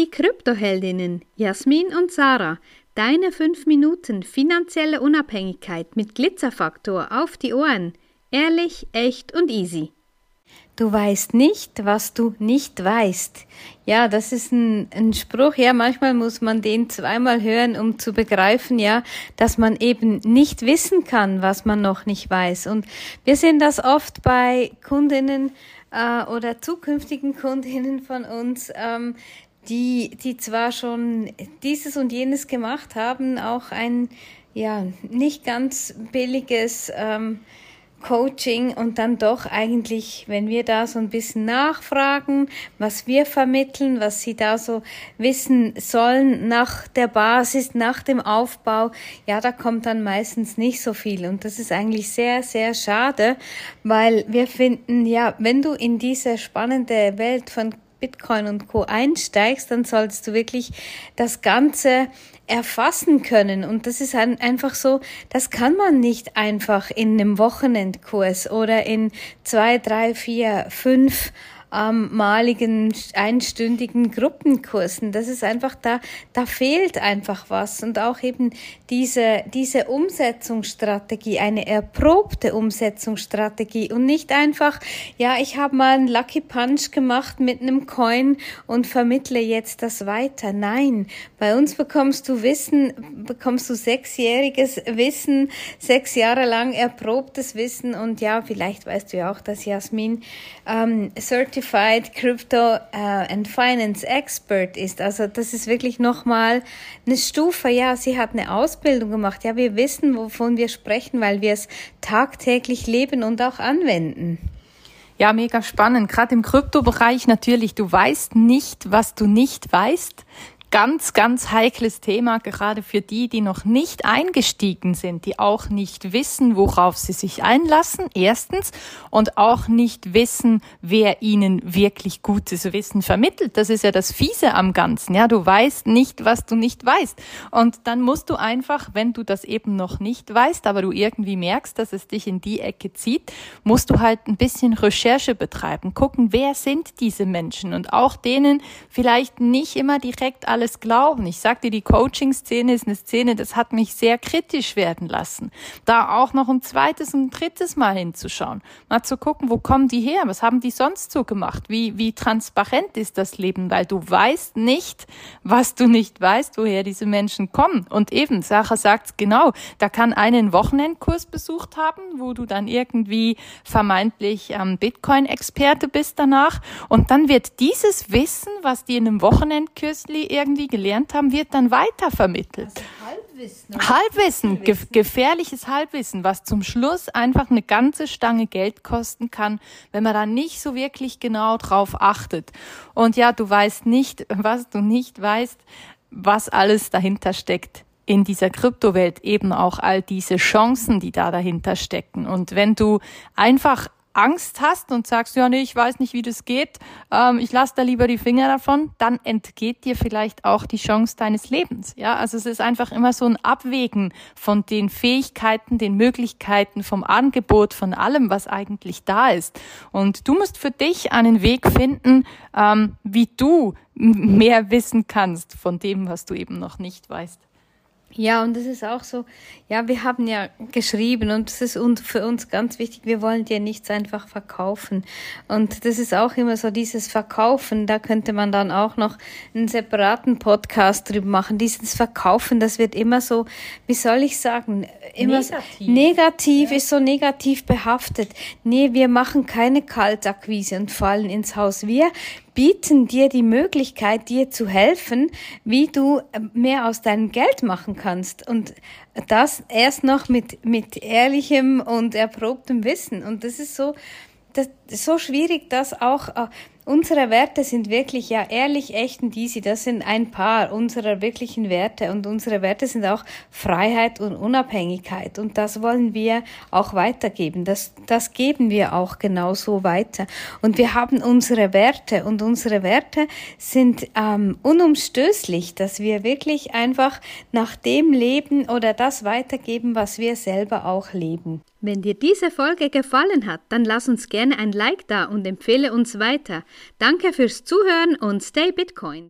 Die Kryptoheldinnen Jasmin und Sarah, deine 5 Minuten finanzielle Unabhängigkeit mit Glitzerfaktor auf die Ohren. Ehrlich, echt und easy. Du weißt nicht, was du nicht weißt. Ja, das ist ein, ein, Spruch. Ja, manchmal muss man den zweimal hören, um zu begreifen, ja, dass man eben nicht wissen kann, was man noch nicht weiß. Und wir sehen das oft bei Kundinnen äh, oder zukünftigen Kundinnen von uns, ähm, die, die zwar schon dieses und jenes gemacht haben, auch ein ja nicht ganz billiges ähm, Coaching und dann doch eigentlich, wenn wir da so ein bisschen nachfragen, was wir vermitteln, was sie da so wissen sollen nach der Basis, nach dem Aufbau, ja, da kommt dann meistens nicht so viel. Und das ist eigentlich sehr, sehr schade, weil wir finden, ja, wenn du in diese spannende Welt von Bitcoin und Co einsteigst, dann sollst du wirklich das Ganze erfassen können. Und das ist einfach so, das kann man nicht einfach in einem Wochenendkurs oder in zwei, drei, vier, fünf maligen einstündigen Gruppenkursen. Das ist einfach da, da fehlt einfach was und auch eben diese, diese Umsetzungsstrategie, eine erprobte Umsetzungsstrategie und nicht einfach, ja, ich habe mal einen Lucky Punch gemacht mit einem Coin und vermittle jetzt das weiter. Nein, bei uns bekommst du Wissen, bekommst du sechsjähriges Wissen, sechs Jahre lang erprobtes Wissen und ja, vielleicht weißt du ja auch, dass Jasmin ähm, Certified Certified Crypto uh, and Finance Expert ist. Also das ist wirklich nochmal eine Stufe. Ja, sie hat eine Ausbildung gemacht. Ja, wir wissen, wovon wir sprechen, weil wir es tagtäglich leben und auch anwenden. Ja, mega spannend. Gerade im Kryptobereich natürlich. Du weißt nicht, was du nicht weißt ganz, ganz heikles Thema, gerade für die, die noch nicht eingestiegen sind, die auch nicht wissen, worauf sie sich einlassen, erstens, und auch nicht wissen, wer ihnen wirklich gutes Wissen vermittelt. Das ist ja das Fiese am Ganzen. Ja, du weißt nicht, was du nicht weißt. Und dann musst du einfach, wenn du das eben noch nicht weißt, aber du irgendwie merkst, dass es dich in die Ecke zieht, musst du halt ein bisschen Recherche betreiben, gucken, wer sind diese Menschen und auch denen vielleicht nicht immer direkt alle alles glauben. Ich sagte, die Coaching-Szene ist eine Szene, das hat mich sehr kritisch werden lassen. Da auch noch ein zweites und ein drittes Mal hinzuschauen. Mal zu gucken, wo kommen die her? Was haben die sonst so gemacht? Wie, wie transparent ist das Leben? Weil du weißt nicht, was du nicht weißt, woher diese Menschen kommen. Und eben, Sache sagt genau, da kann einen Wochenendkurs besucht haben, wo du dann irgendwie vermeintlich ähm, Bitcoin-Experte bist danach. Und dann wird dieses Wissen, was die in einem Wochenendkurs irgendwie irgendwie gelernt haben, wird dann weitervermittelt. Also Halbwissen. Halbwissen, ge gefährliches Halbwissen, was zum Schluss einfach eine ganze Stange Geld kosten kann, wenn man da nicht so wirklich genau drauf achtet. Und ja, du weißt nicht, was du nicht weißt, was alles dahinter steckt in dieser Kryptowelt eben auch all diese Chancen, die da dahinter stecken. Und wenn du einfach Angst hast und sagst, ja, nee, ich weiß nicht, wie das geht, ähm, ich lasse da lieber die Finger davon, dann entgeht dir vielleicht auch die Chance deines Lebens. Ja, also es ist einfach immer so ein Abwägen von den Fähigkeiten, den Möglichkeiten, vom Angebot, von allem, was eigentlich da ist. Und du musst für dich einen Weg finden, ähm, wie du mehr wissen kannst von dem, was du eben noch nicht weißt. Ja, und das ist auch so, ja, wir haben ja geschrieben und das ist für uns ganz wichtig, wir wollen dir nichts einfach verkaufen. Und das ist auch immer so dieses Verkaufen, da könnte man dann auch noch einen separaten Podcast drüber machen. Dieses Verkaufen, das wird immer so, wie soll ich sagen, immer negativ, so, negativ ja. ist so negativ behaftet. Nee, wir machen keine Kaltakquise und fallen ins Haus. Wir bieten dir die Möglichkeit, dir zu helfen, wie du äh, mehr aus deinem Geld machen kannst. Und das erst noch mit, mit ehrlichem und erprobtem Wissen. Und das ist so, das, so schwierig, das auch äh, Unsere Werte sind wirklich ja ehrlich, echt und easy. Das sind ein paar unserer wirklichen Werte und unsere Werte sind auch Freiheit und Unabhängigkeit und das wollen wir auch weitergeben. Das, das geben wir auch genauso weiter. Und wir haben unsere Werte und unsere Werte sind ähm, unumstößlich, dass wir wirklich einfach nach dem leben oder das weitergeben, was wir selber auch leben. Wenn dir diese Folge gefallen hat, dann lass uns gerne ein Like da und empfehle uns weiter. Danke fürs Zuhören und stay Bitcoin.